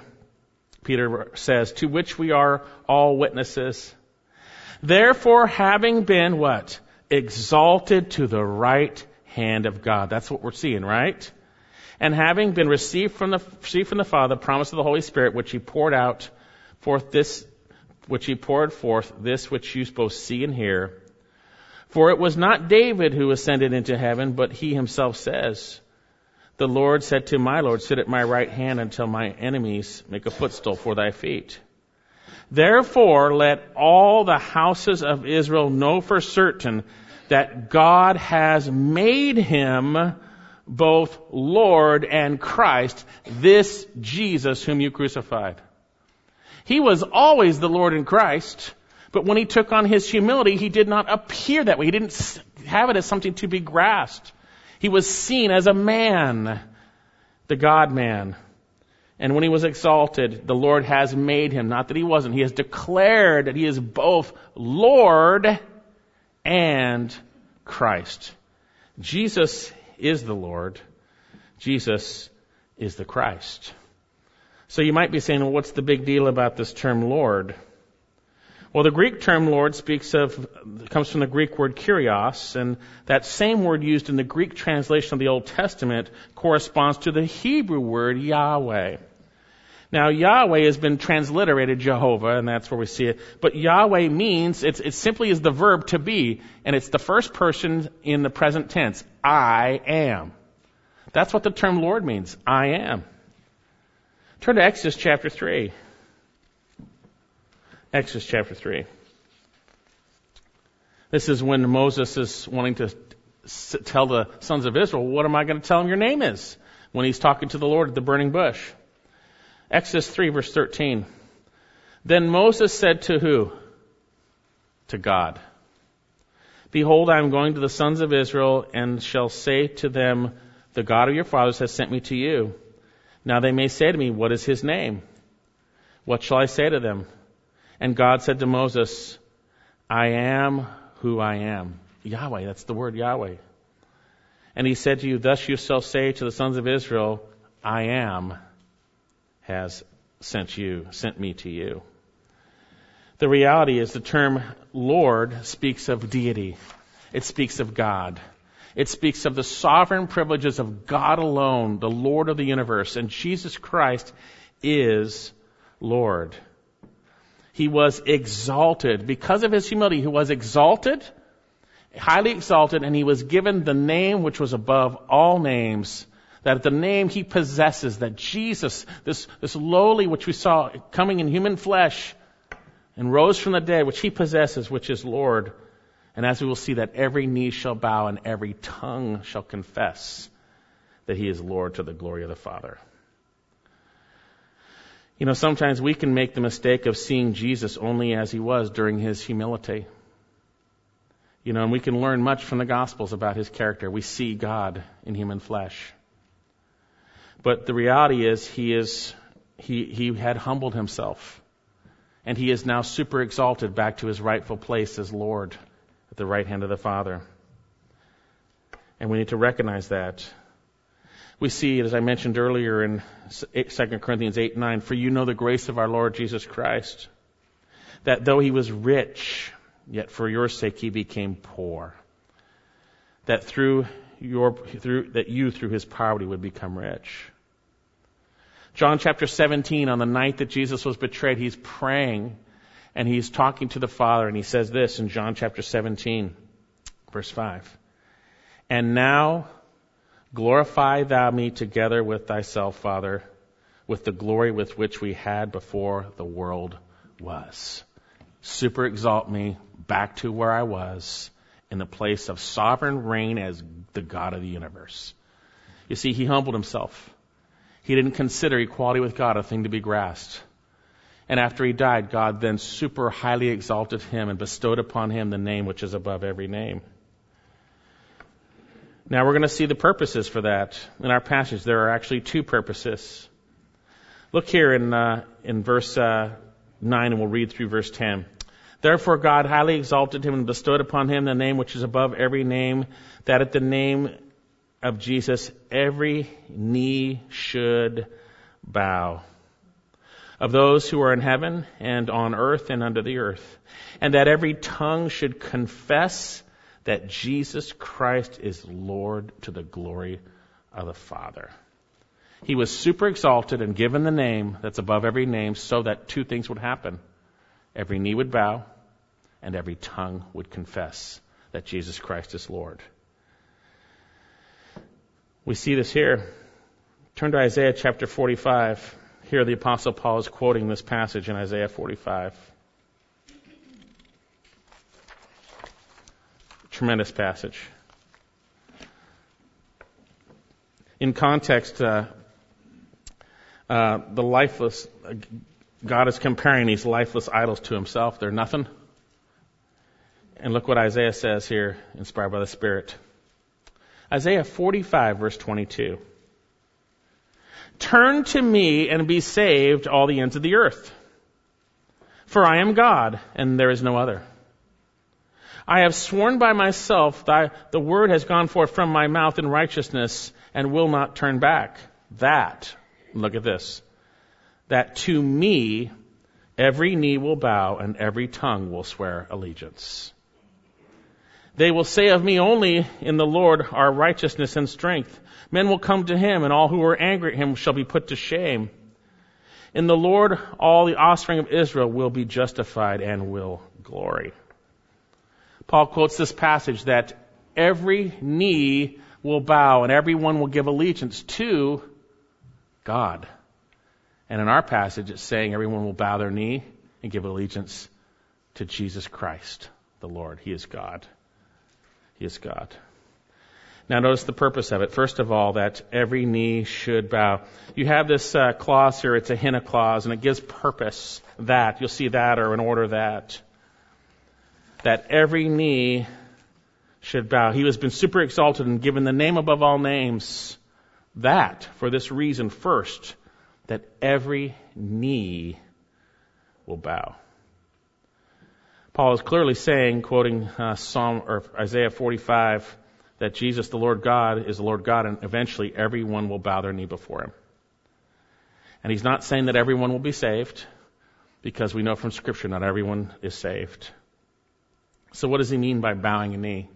Peter says, to which we are all witnesses. Therefore, having been what? Exalted to the right hand of God. That's what we're seeing, right? And having been received from the, received from the Father, promise of the Holy Spirit, which He poured out forth this which he poured forth, this which you both see and hear. For it was not David who ascended into heaven, but he himself says, The Lord said to my Lord, Sit at my right hand until my enemies make a footstool for thy feet. Therefore let all the houses of Israel know for certain that God has made him both Lord and Christ, this Jesus whom you crucified. He was always the Lord in Christ, but when he took on his humility, he did not appear that way. He didn't have it as something to be grasped. He was seen as a man, the God man. And when he was exalted, the Lord has made him, not that he wasn't, he has declared that he is both Lord and Christ. Jesus is the Lord. Jesus is the Christ. So you might be saying, well, what's the big deal about this term Lord? Well, the Greek term Lord speaks of, comes from the Greek word kurios, and that same word used in the Greek translation of the Old Testament corresponds to the Hebrew word Yahweh. Now, Yahweh has been transliterated Jehovah, and that's where we see it. But Yahweh means, it simply is the verb to be, and it's the first person in the present tense. I am. That's what the term Lord means. I am. Turn to Exodus chapter 3. Exodus chapter 3. This is when Moses is wanting to tell the sons of Israel, what am I going to tell them your name is? When he's talking to the Lord at the burning bush. Exodus 3 verse 13. Then Moses said to who? To God. Behold, I am going to the sons of Israel and shall say to them, the God of your fathers has sent me to you. Now they may say to me, what is his name? What shall I say to them? And God said to Moses, I am who I am. Yahweh, that's the word Yahweh. And he said to you, Thus you shall say to the sons of Israel, I am has sent you, sent me to you. The reality is the term Lord speaks of deity. It speaks of God. It speaks of the sovereign privileges of God alone, the Lord of the universe, and Jesus Christ is Lord. He was exalted. Because of his humility, he was exalted, highly exalted, and he was given the name which was above all names. That at the name he possesses, that Jesus, this, this lowly which we saw coming in human flesh and rose from the dead, which he possesses, which is Lord. And as we will see, that every knee shall bow and every tongue shall confess that he is Lord to the glory of the Father. You know, sometimes we can make the mistake of seeing Jesus only as he was during his humility. You know, and we can learn much from the Gospels about his character. We see God in human flesh. But the reality is, he is, he, he had humbled himself. And he is now super exalted back to his rightful place as Lord at the right hand of the Father. And we need to recognize that we see, as I mentioned earlier in 2 Corinthians 8 9, for you know the grace of our Lord Jesus Christ, that though he was rich, yet for your sake he became poor. That through your, through, that you through his poverty would become rich. John chapter 17, on the night that Jesus was betrayed, he's praying and he's talking to the Father and he says this in John chapter 17, verse 5. And now Glorify thou me together with thyself, Father, with the glory with which we had before the world was. Super exalt me back to where I was in the place of sovereign reign as the God of the universe. You see, he humbled himself. He didn't consider equality with God a thing to be grasped. And after he died, God then super highly exalted him and bestowed upon him the name which is above every name. Now we're going to see the purposes for that in our passage. There are actually two purposes. Look here in uh, in verse uh, nine, and we'll read through verse ten. Therefore, God highly exalted him and bestowed upon him the name which is above every name, that at the name of Jesus every knee should bow, of those who are in heaven and on earth and under the earth, and that every tongue should confess that Jesus Christ is Lord to the glory of the Father. He was super exalted and given the name that's above every name so that two things would happen. Every knee would bow and every tongue would confess that Jesus Christ is Lord. We see this here. Turn to Isaiah chapter 45. Here the apostle Paul is quoting this passage in Isaiah 45. Tremendous passage. In context, uh, uh, the lifeless, uh, God is comparing these lifeless idols to himself. They're nothing. And look what Isaiah says here, inspired by the Spirit. Isaiah 45, verse 22. Turn to me and be saved, all the ends of the earth. For I am God, and there is no other. I have sworn by myself that the word has gone forth from my mouth in righteousness and will not turn back. That, look at this, that to me every knee will bow and every tongue will swear allegiance. They will say of me only in the Lord are righteousness and strength. Men will come to him and all who are angry at him shall be put to shame. In the Lord, all the offspring of Israel will be justified and will glory. Paul quotes this passage that every knee will bow and everyone will give allegiance to God. And in our passage, it's saying everyone will bow their knee and give allegiance to Jesus Christ, the Lord. He is God. He is God. Now notice the purpose of it. First of all, that every knee should bow. You have this uh, clause here, it's a hina clause, and it gives purpose that. You'll see that or in order that. That every knee should bow. He has been super exalted and given the name above all names. That, for this reason first, that every knee will bow. Paul is clearly saying, quoting uh, Psalm or Isaiah 45, that Jesus, the Lord God, is the Lord God, and eventually everyone will bow their knee before him. And he's not saying that everyone will be saved, because we know from Scripture not everyone is saved. So what does he mean by bowing a knee?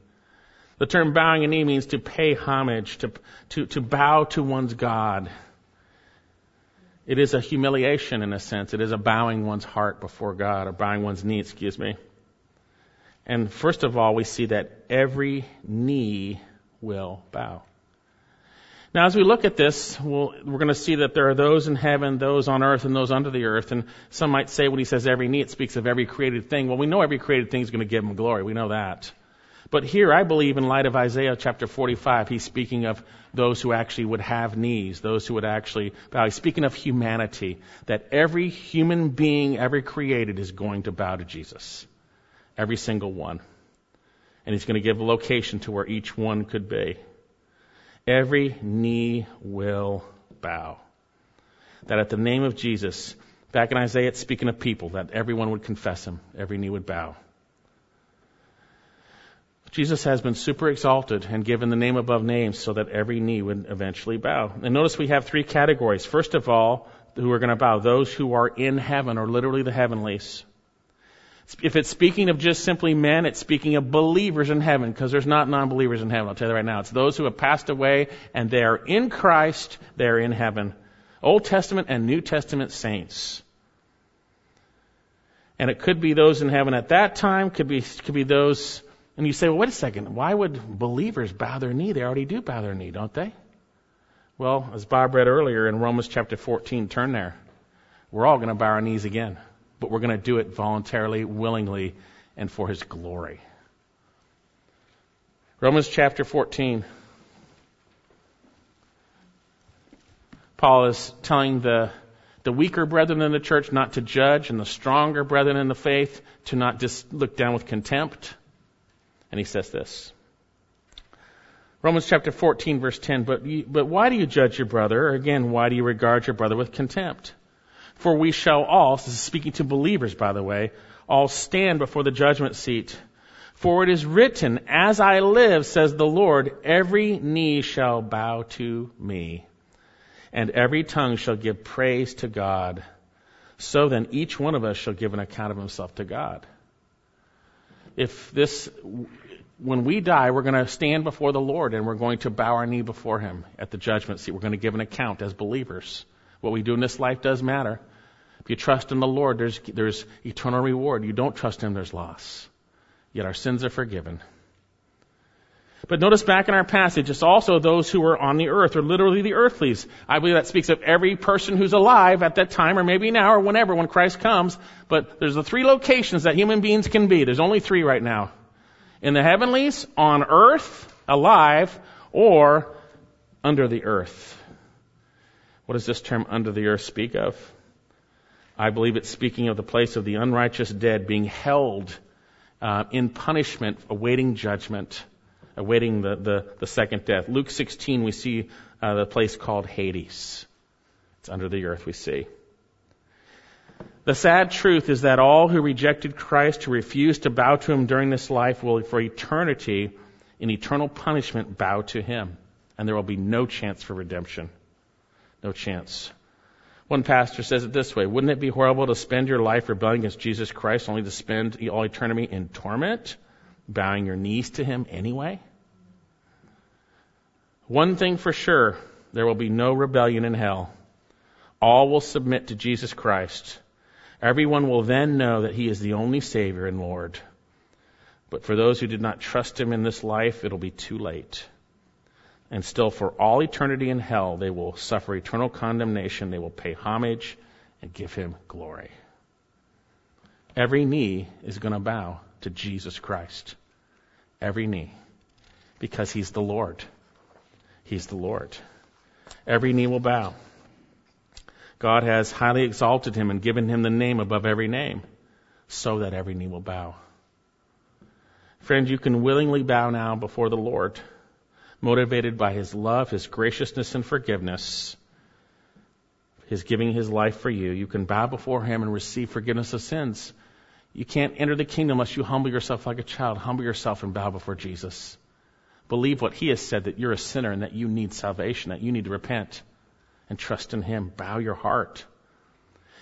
The term bowing a knee means to pay homage, to, to, to bow to one's God. It is a humiliation in a sense. It is a bowing one's heart before God, or bowing one's knee, excuse me. And first of all, we see that every knee will bow. Now, as we look at this, we we are going to see that there are those in heaven, those on earth, and those under the earth. And some might say when he says every knee, it speaks of every created thing. Well, we know every created thing is going to give him glory. We know that. But here, I believe, in light of Isaiah chapter 45, he's speaking of those who actually would have knees, those who would actually bow. He's speaking of humanity, that every human being ever created is going to bow to Jesus. Every single one. And he's going to give a location to where each one could be. Every knee will bow. That at the name of Jesus, back in Isaiah, it's speaking of people, that everyone would confess him, every knee would bow. Jesus has been super exalted and given the name above names so that every knee would eventually bow. And notice we have three categories. First of all, who are going to bow, those who are in heaven, or literally the heavenlies. If it's speaking of just simply men, it's speaking of believers in heaven, because there's not non-believers in heaven. I'll tell you right now. It's those who have passed away and they are in Christ, they're in heaven. Old Testament and New Testament saints. And it could be those in heaven at that time, could be, could be those, and you say, well, wait a second, why would believers bow their knee? They already do bow their knee, don't they? Well, as Bob read earlier in Romans chapter 14, turn there. We're all going to bow our knees again but we're going to do it voluntarily, willingly, and for His glory. Romans chapter 14. Paul is telling the, the weaker brethren in the church not to judge, and the stronger brethren in the faith to not just look down with contempt. And he says this. Romans chapter 14 verse 10, but, you, but why do you judge your brother? Or again, why do you regard your brother with contempt? For we shall all, this is speaking to believers, by the way, all stand before the judgment seat. For it is written, As I live, says the Lord, every knee shall bow to me, and every tongue shall give praise to God. So then each one of us shall give an account of himself to God. If this, when we die, we're going to stand before the Lord and we're going to bow our knee before Him at the judgment seat. We're going to give an account as believers. What we do in this life does matter. If you trust in the Lord, there's, there's eternal reward. You don't trust Him, there's loss. Yet our sins are forgiven. But notice back in our passage, it's also those who are on the earth, or literally the earthlies. I believe that speaks of every person who's alive at that time, or maybe now, or whenever, when Christ comes. But there's the three locations that human beings can be. There's only three right now. In the heavenlies, on earth, alive, or under the earth. What does this term under the earth speak of? I believe it's speaking of the place of the unrighteous dead being held uh, in punishment, awaiting judgment, awaiting the, the, the, second death. Luke 16, we see uh, the place called Hades. It's under the earth we see. The sad truth is that all who rejected Christ, who refused to bow to him during this life, will for eternity, in eternal punishment, bow to him. And there will be no chance for redemption. No chance. One pastor says it this way Wouldn't it be horrible to spend your life rebelling against Jesus Christ only to spend all eternity in torment, bowing your knees to him anyway? One thing for sure there will be no rebellion in hell. All will submit to Jesus Christ. Everyone will then know that He is the only Savior and Lord. But for those who did not trust Him in this life, it'll be too late. And still, for all eternity in hell, they will suffer eternal condemnation. They will pay homage and give Him glory. Every knee is going to bow to Jesus Christ. Every knee. Because He's the Lord. He's the Lord. Every knee will bow. God has highly exalted him and given him the name above every name, so that every knee will bow. Friend, you can willingly bow now before the Lord, motivated by his love, his graciousness, and forgiveness, his giving his life for you. You can bow before him and receive forgiveness of sins. You can't enter the kingdom unless you humble yourself like a child. Humble yourself and bow before Jesus. Believe what he has said that you're a sinner and that you need salvation, that you need to repent and trust in Him. Bow your heart.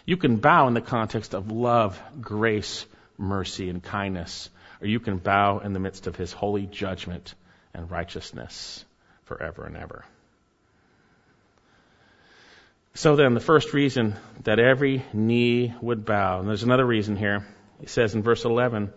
You can bow in the context of love, grace, mercy, and kindness, or you can bow in the midst of His holy judgment and righteousness forever and ever. So then, the first reason that every knee would bow, and there's another reason here. He says in verse 11,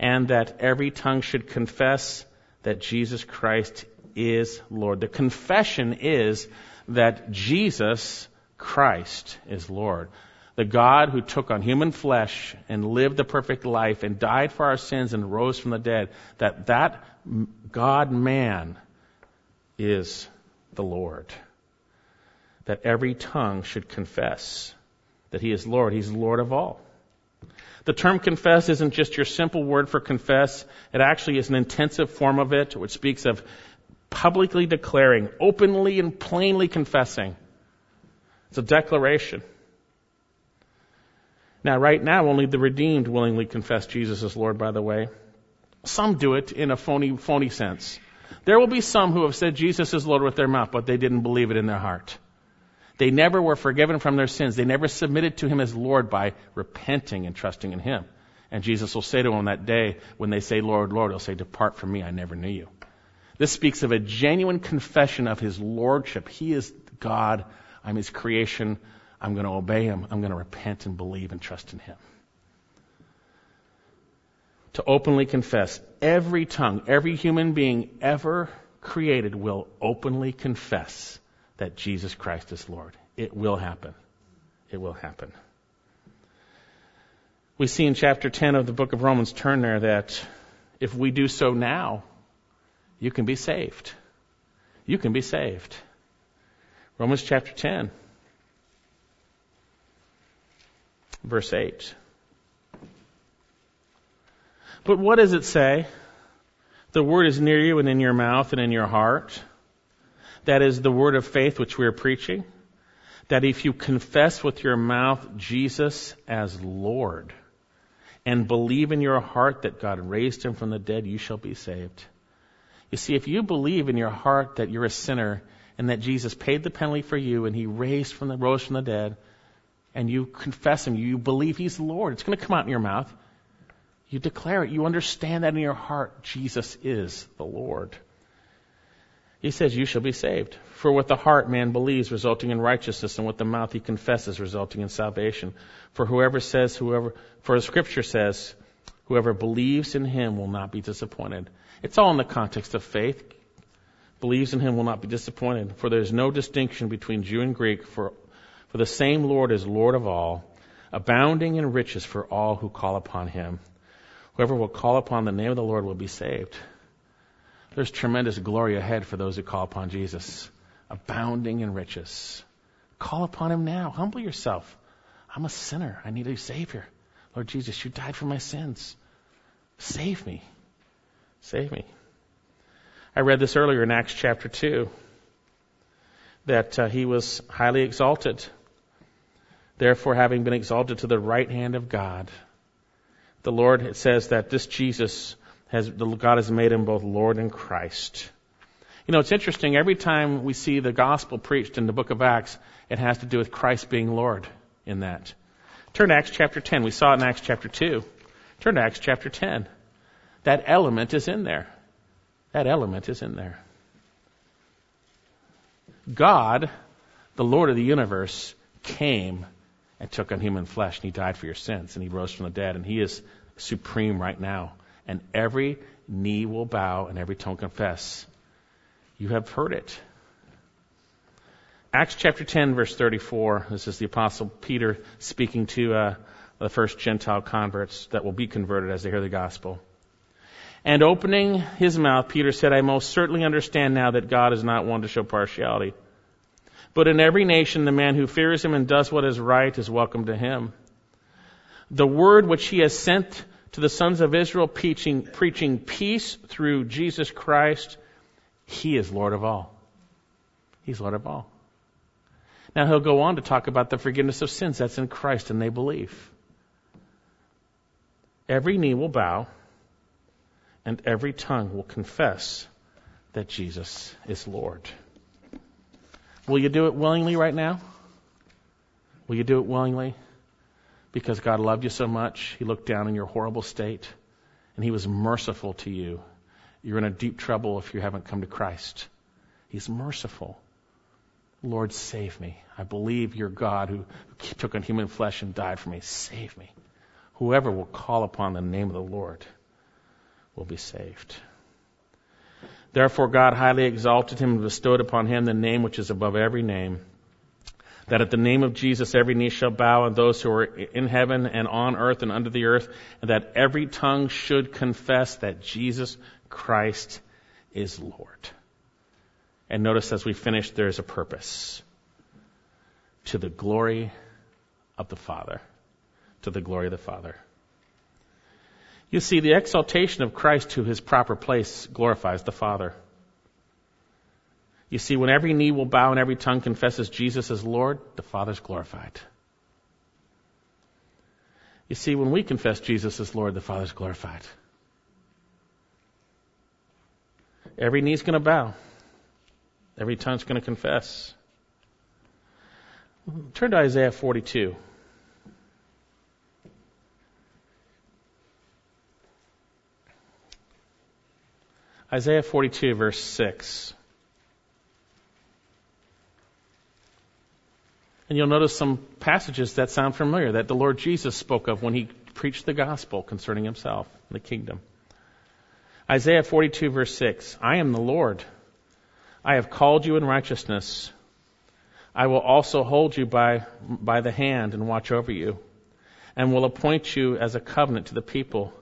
and that every tongue should confess that Jesus Christ is Lord. The confession is that Jesus Christ is Lord. The God who took on human flesh and lived the perfect life and died for our sins and rose from the dead, that that God man is the Lord. That every tongue should confess that he is Lord. He's Lord of all. The term confess isn't just your simple word for confess. It actually is an intensive form of it, which speaks of publicly declaring, openly and plainly confessing. It's a declaration. Now, right now, only the redeemed willingly confess Jesus as Lord, by the way. Some do it in a phony, phony sense. There will be some who have said Jesus is Lord with their mouth, but they didn't believe it in their heart. They never were forgiven from their sins. They never submitted to Him as Lord by repenting and trusting in Him. And Jesus will say to them that day, when they say, Lord, Lord, He'll say, Depart from me, I never knew you. This speaks of a genuine confession of his lordship. He is God. I'm his creation. I'm going to obey him. I'm going to repent and believe and trust in him. To openly confess, every tongue, every human being ever created will openly confess that Jesus Christ is Lord. It will happen. It will happen. We see in chapter 10 of the book of Romans, turn there, that if we do so now, you can be saved. You can be saved. Romans chapter 10, verse 8. But what does it say? The word is near you and in your mouth and in your heart. That is the word of faith which we are preaching. That if you confess with your mouth Jesus as Lord and believe in your heart that God raised him from the dead, you shall be saved. You see, if you believe in your heart that you're a sinner and that Jesus paid the penalty for you and he raised from the rose from the dead, and you confess him, you believe he's Lord, it's going to come out in your mouth. You declare it. You understand that in your heart Jesus is the Lord. He says, You shall be saved. For with the heart man believes, resulting in righteousness, and with the mouth he confesses, resulting in salvation. For whoever says, whoever, for the scripture says, whoever believes in him will not be disappointed. It's all in the context of faith. Believes in him will not be disappointed, for there is no distinction between Jew and Greek, for, for the same Lord is Lord of all, abounding in riches for all who call upon him. Whoever will call upon the name of the Lord will be saved. There's tremendous glory ahead for those who call upon Jesus, abounding in riches. Call upon him now. Humble yourself. I'm a sinner. I need a Savior. Lord Jesus, you died for my sins. Save me. Save me. I read this earlier in Acts chapter 2 that uh, he was highly exalted. Therefore, having been exalted to the right hand of God, the Lord it says that this Jesus has God has made him both Lord and Christ. You know, it's interesting. Every time we see the gospel preached in the book of Acts, it has to do with Christ being Lord in that. Turn to Acts chapter 10. We saw it in Acts chapter 2. Turn to Acts chapter 10. That element is in there. That element is in there. God, the Lord of the universe, came and took on human flesh and he died for your sins and he rose from the dead and he is supreme right now. And every knee will bow and every tongue confess. You have heard it. Acts chapter 10 verse 34. This is the apostle Peter speaking to uh, the first Gentile converts that will be converted as they hear the gospel. And opening his mouth, Peter said, I most certainly understand now that God is not one to show partiality but in every nation, the man who fears him and does what is right is welcome to him. The word which he has sent to the sons of Israel, preaching, preaching peace through Jesus Christ, he is Lord of all. He's Lord of all. Now he'll go on to talk about the forgiveness of sins. That's in Christ and they believe. Every knee will bow and every tongue will confess that Jesus is Lord. Will you do it willingly right now? Will you do it willingly? Because God loved you so much, He looked down in your horrible state, and He was merciful to you. You're in a deep trouble if you haven't come to Christ. He's merciful. Lord, save me. I believe you're God who took on human flesh and died for me. Save me. Whoever will call upon the name of the Lord will be saved. Therefore God highly exalted him and bestowed upon him the name which is above every name, that at the name of Jesus every knee shall bow and those who are in heaven and on earth and under the earth, and that every tongue should confess that Jesus Christ is Lord. And notice as we finish, there is a purpose. To the glory of the Father. To the glory of the Father. You see, the exaltation of Christ to his proper place glorifies the Father. You see, when every knee will bow and every tongue confesses Jesus as Lord, the Father's glorified. You see, when we confess Jesus as Lord, the Father's glorified. Every knee's going to bow. Every tongue's going to confess. Turn to Isaiah 42. Isaiah 42, verse 6. And you'll notice some passages that sound familiar that the Lord Jesus spoke of when he preached the gospel concerning himself and the kingdom. Isaiah 42, verse 6. I am the Lord. I have called you in righteousness. I will also hold you by, by the hand and watch over you, and will appoint you as a covenant to the people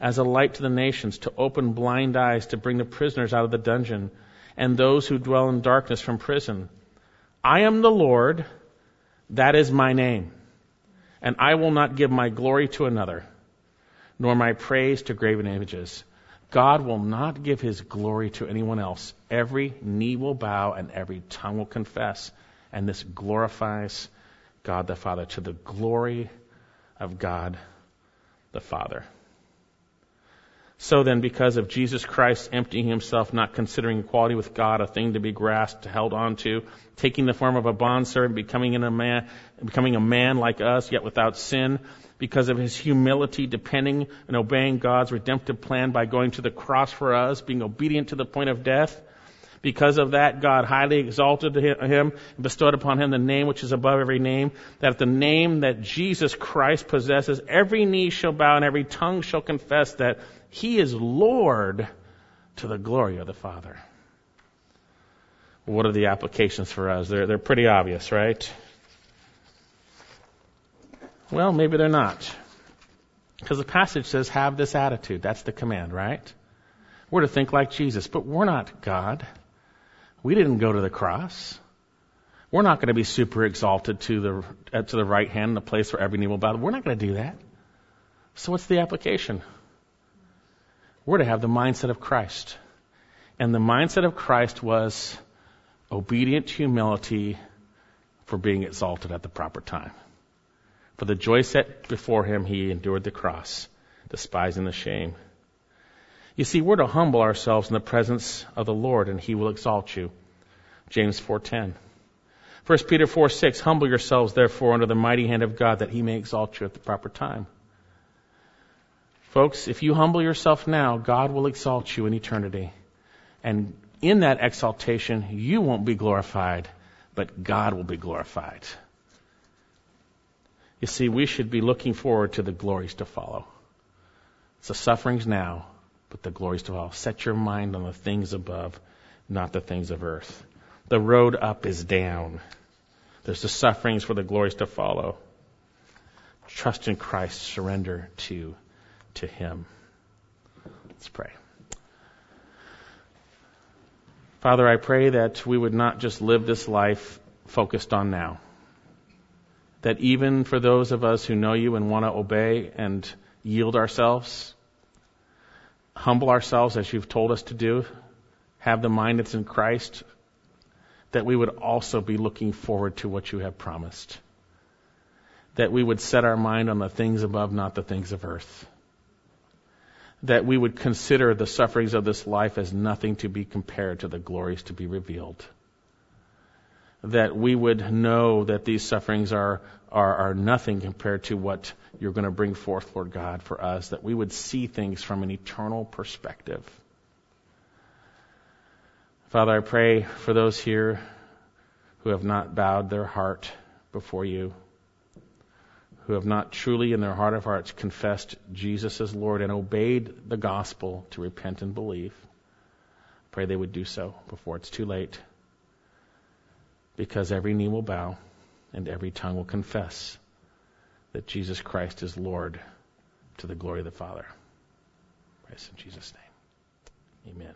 as a light to the nations, to open blind eyes, to bring the prisoners out of the dungeon, and those who dwell in darkness from prison. I am the Lord, that is my name, and I will not give my glory to another, nor my praise to graven images. God will not give his glory to anyone else. Every knee will bow and every tongue will confess, and this glorifies God the Father to the glory of God the Father. So then, because of Jesus Christ emptying himself, not considering equality with God a thing to be grasped, held on to, taking the form of a bondservant, becoming a man, becoming a man like us, yet without sin, because of his humility, depending and obeying God's redemptive plan by going to the cross for us, being obedient to the point of death. Because of that, God highly exalted him and bestowed upon him the name which is above every name, that at the name that Jesus Christ possesses, every knee shall bow and every tongue shall confess that he is Lord to the glory of the Father. What are the applications for us? They're, they're pretty obvious, right? Well, maybe they're not. Because the passage says, have this attitude. That's the command, right? We're to think like Jesus, but we're not God. We didn't go to the cross. We're not going to be super exalted to the, uh, to the right hand, the place where every knee will bow. We're not going to do that. So what's the application? We're to have the mindset of Christ. And the mindset of Christ was obedient humility for being exalted at the proper time. For the joy set before him, he endured the cross, despising the shame. You see, we're to humble ourselves in the presence of the Lord, and he will exalt you. James 4:10. 1 Peter 4 6, humble yourselves therefore under the mighty hand of God that he may exalt you at the proper time. Folks, if you humble yourself now, God will exalt you in eternity. And in that exaltation, you won't be glorified, but God will be glorified. You see, we should be looking forward to the glories to follow. It's the sufferings now, but the glories to follow. Set your mind on the things above, not the things of earth. The road up is down. There's the sufferings for the glories to follow. Trust in Christ, surrender to, to Him. Let's pray. Father, I pray that we would not just live this life focused on now. That even for those of us who know you and want to obey and yield ourselves, humble ourselves as you've told us to do, have the mind that's in Christ, that we would also be looking forward to what you have promised. That we would set our mind on the things above, not the things of earth. That we would consider the sufferings of this life as nothing to be compared to the glories to be revealed. That we would know that these sufferings are, are, are nothing compared to what you're going to bring forth, Lord God, for us. That we would see things from an eternal perspective Father, I pray for those here who have not bowed their heart before you, who have not truly in their heart of hearts confessed Jesus as Lord and obeyed the gospel to repent and believe. Pray they would do so before it's too late, because every knee will bow and every tongue will confess that Jesus Christ is Lord to the glory of the Father. Praise in Jesus' name. Amen.